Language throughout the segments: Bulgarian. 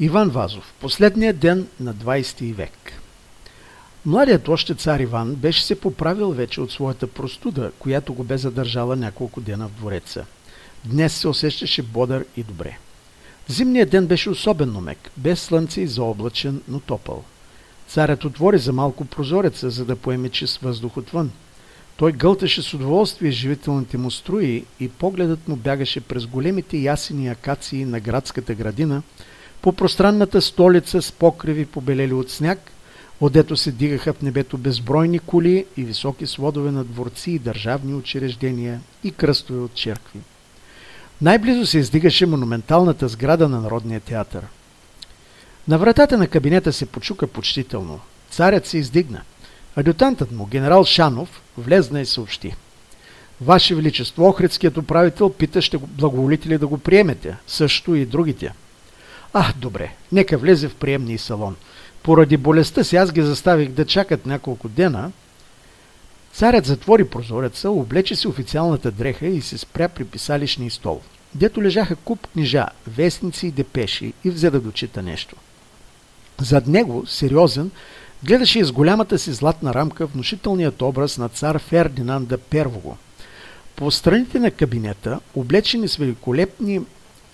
Иван Вазов. Последният ден на 20 век. Младият още цар Иван беше се поправил вече от своята простуда, която го бе задържала няколко дена в двореца. Днес се усещаше бодър и добре. Зимният ден беше особено мек, без слънце и заоблачен, но топъл. Царят отвори за малко прозореца, за да поеме чист въздух отвън. Той гълташе с удоволствие живителните му струи и погледът му бягаше през големите ясени акации на градската градина, по пространната столица с покриви побелели от сняг, отдето се дигаха в небето безбройни коли и високи сводове на дворци и държавни учреждения и кръстове от черкви. Най-близо се издигаше монументалната сграда на Народния театър. На вратата на кабинета се почука почтително. Царят се издигна. Адютантът му, генерал Шанов, влезна и съобщи. Ваше Величество, Охридският управител пита, ще го благоволите ли да го приемете, също и другите. А, добре, нека влезе в приемния салон. Поради болестта си аз ги заставих да чакат няколко дена. Царят затвори прозореца, облече си официалната дреха и се спря при писалищния стол, дето лежаха куп книжа, вестници и депеши и взе да дочита нещо. Зад него, сериозен, гледаше из голямата си златна рамка внушителният образ на цар Фердинанда Первого. По страните на кабинета, облечени с великолепни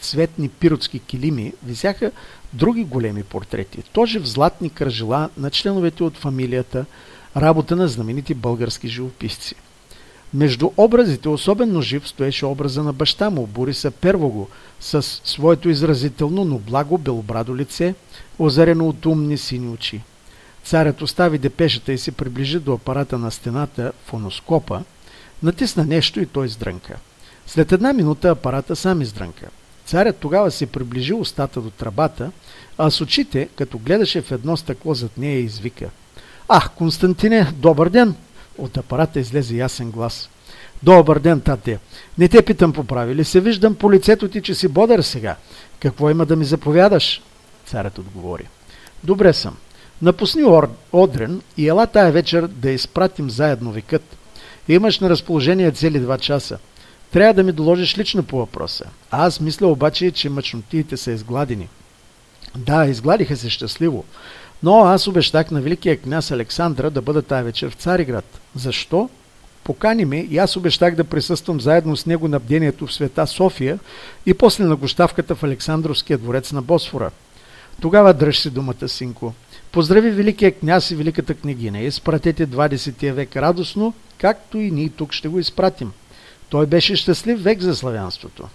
цветни пиротски килими, висяха други големи портрети, тоже в златни кръжила на членовете от фамилията, работа на знаменити български живописци. Между образите особено жив стоеше образа на баща му, Бориса Первого, с своето изразително, но благо белобрадо лице, озарено от умни сини очи. Царят остави депешата и се приближи до апарата на стената, фоноскопа, натисна нещо и той издрънка. След една минута апарата сам издрънка. Царят тогава се приближи устата до трабата, а с очите, като гледаше в едно стъкло зад нея, извика. Ах, Константине, добър ден! От апарата излезе ясен глас. Добър ден, тате. Не те питам поправи ли се, виждам по лицето ти, че си бодър сега. Какво има да ми заповядаш? Царят отговори. Добре съм. Напусни Одрен и ела тая вечер да изпратим заедно викът. Имаш на разположение цели два часа. Трябва да ми доложиш лично по въпроса. Аз мисля обаче, че мъчнотиите са изгладени. Да, изгладиха се щастливо. Но аз обещах на великия княз Александра да бъда тая вечер в Цариград. Защо? Покани ме и аз обещах да присъствам заедно с него на бдението в света София и после на гощавката в Александровския дворец на Босфора. Тогава дръж си думата, синко. Поздрави великия княз и великата княгиня. Изпратете 20 век радостно, както и ние тук ще го изпратим. Той беше щастлив век за славянството.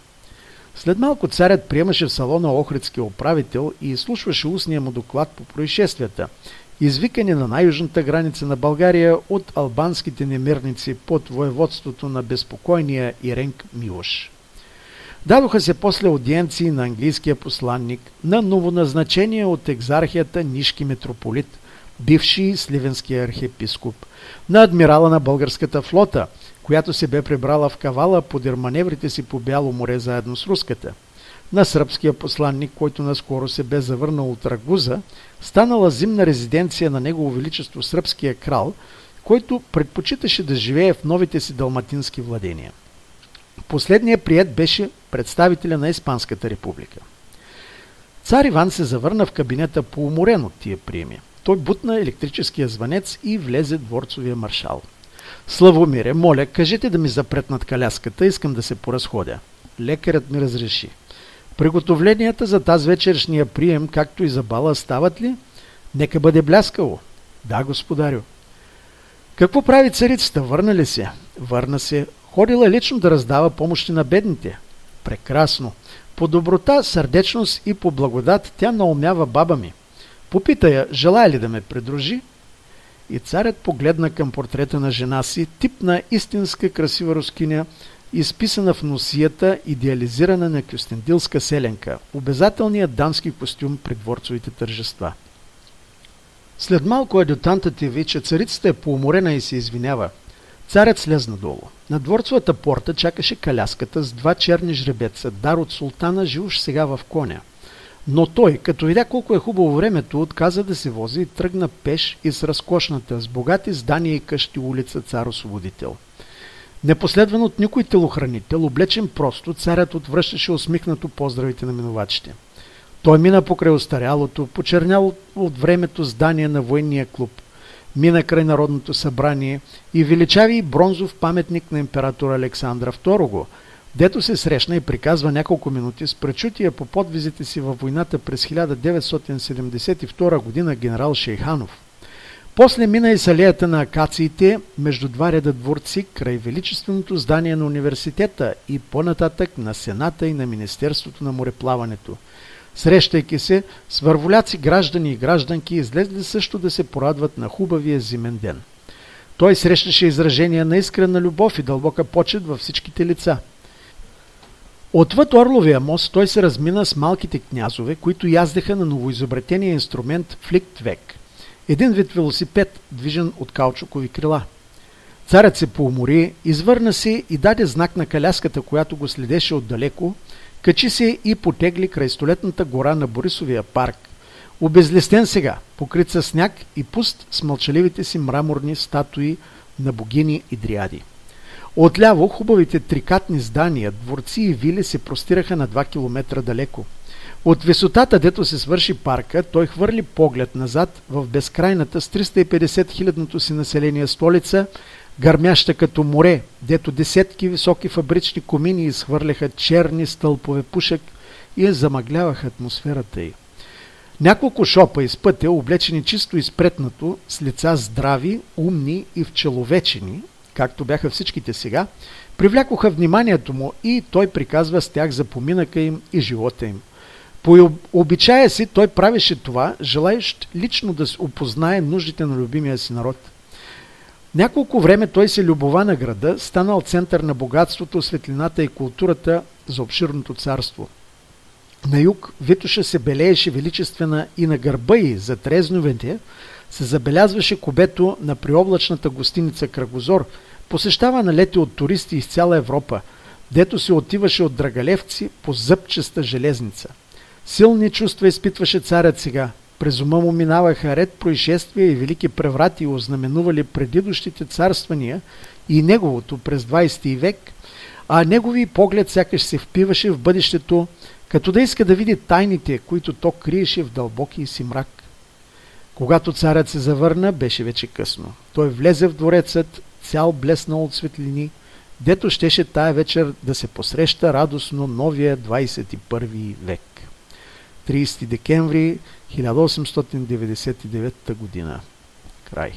След малко царят приемаше в салона Охридския управител и изслушваше устния му доклад по происшествията, извикани на най-южната граница на България от албанските немирници под воеводството на безпокойния Иренк Милош. Дадоха се после аудиенции на английския посланник, на новоназначение от екзархията Нишки митрополит, бивши сливенския архиепископ, на адмирала на българската флота – която се бе прибрала в Кавала подир маневрите си по Бяло море заедно с руската. На сръбския посланник, който наскоро се бе завърнал от Рагуза, станала зимна резиденция на Негово Величество сръбския крал, който предпочиташе да живее в новите си далматински владения. Последният прият беше представителя на Испанската република. Цар Иван се завърна в кабинета по уморен от тия приеми. Той бутна електрическия звънец и влезе дворцовия маршал. Славомире, моля, кажете да ми запретнат каляската, искам да се поразходя. Лекарят ми разреши. Приготовленията за тази вечершния прием, както и за бала, стават ли? Нека бъде бляскало. Да, господарю. Какво прави царицата? Върна ли се? Върна се. Ходила лично да раздава помощи на бедните. Прекрасно. По доброта, сърдечност и по благодат тя наумява баба ми. Попита я, желая ли да ме придружи? И царят погледна към портрета на жена си, тип на истинска красива рускиня, изписана в носията, идеализирана на кюстендилска селенка, обязателният дански костюм при дворцовите тържества. След малко адютантът ви, че царицата е поуморена и се извинява. Царят слез надолу. На дворцовата порта чакаше каляската с два черни жребеца, дар от султана, живуш сега в коня – но той, като видя колко е хубаво времето, отказа да се вози и тръгна пеш и с разкошната, с богати здания и къщи улица Цар Освободител. Непоследван от никой телохранител, облечен просто, царят отвръщаше усмихнато поздравите на минувачите. Той мина покрай остарялото, почерняло от времето здание на военния клуб, мина край Народното събрание и величави бронзов паметник на император Александра II, дето се срещна и приказва няколко минути с пречутия по подвизите си във войната през 1972 година генерал Шейханов. После мина и с на акациите между два реда дворци край величественото здание на университета и по-нататък на Сената и на Министерството на мореплаването. Срещайки се с върволяци граждани и гражданки, излезли също да се порадват на хубавия зимен ден. Той срещаше изражения на искрена любов и дълбока почет във всичките лица. Отвъд Орловия мост той се размина с малките князове, които яздеха на новоизобретения инструмент фликтвек – един вид велосипед, движен от каучукови крила. Царят се поумори, извърна се и даде знак на каляската, която го следеше отдалеко, качи се и потегли край столетната гора на Борисовия парк. Обезлестен сега, покрит със сняг и пуст с мълчаливите си мраморни статуи на богини и дриади. Отляво хубавите трикатни здания, дворци и вили се простираха на 2 км далеко – от висотата, дето се свърши парка, той хвърли поглед назад в безкрайната с 350 хилядното си население столица, гърмяща като море, дето десетки високи фабрични комини изхвърляха черни стълпове пушек и замъгляваха атмосферата й. Няколко шопа из пътя, облечени чисто изпретнато, с лица здрави, умни и вчеловечени, както бяха всичките сега, привлякоха вниманието му и той приказва с тях за поминъка им и живота им – по обичая си той правеше това, желаещ лично да опознае нуждите на любимия си народ. Няколко време той се любова на града, станал център на богатството, светлината и културата за обширното царство. На юг Витоша се белееше величествена и на гърба й за трезновете се забелязваше кубето на приоблачната гостиница Крагозор, посещава лети от туристи из цяла Европа, дето се отиваше от драгалевци по зъбчеста железница – Силни чувства изпитваше царят сега. През ума му минаваха ред происшествия и велики преврати, ознаменували предидущите царствания и неговото през 20 век, а негови поглед сякаш се впиваше в бъдещето, като да иска да види тайните, които то криеше в дълбокия си мрак. Когато царят се завърна, беше вече късно. Той влезе в дворецът, цял блеснал от светлини, дето щеше тая вечер да се посреща радостно новия 21 век. 30 декември 1899 година. Край.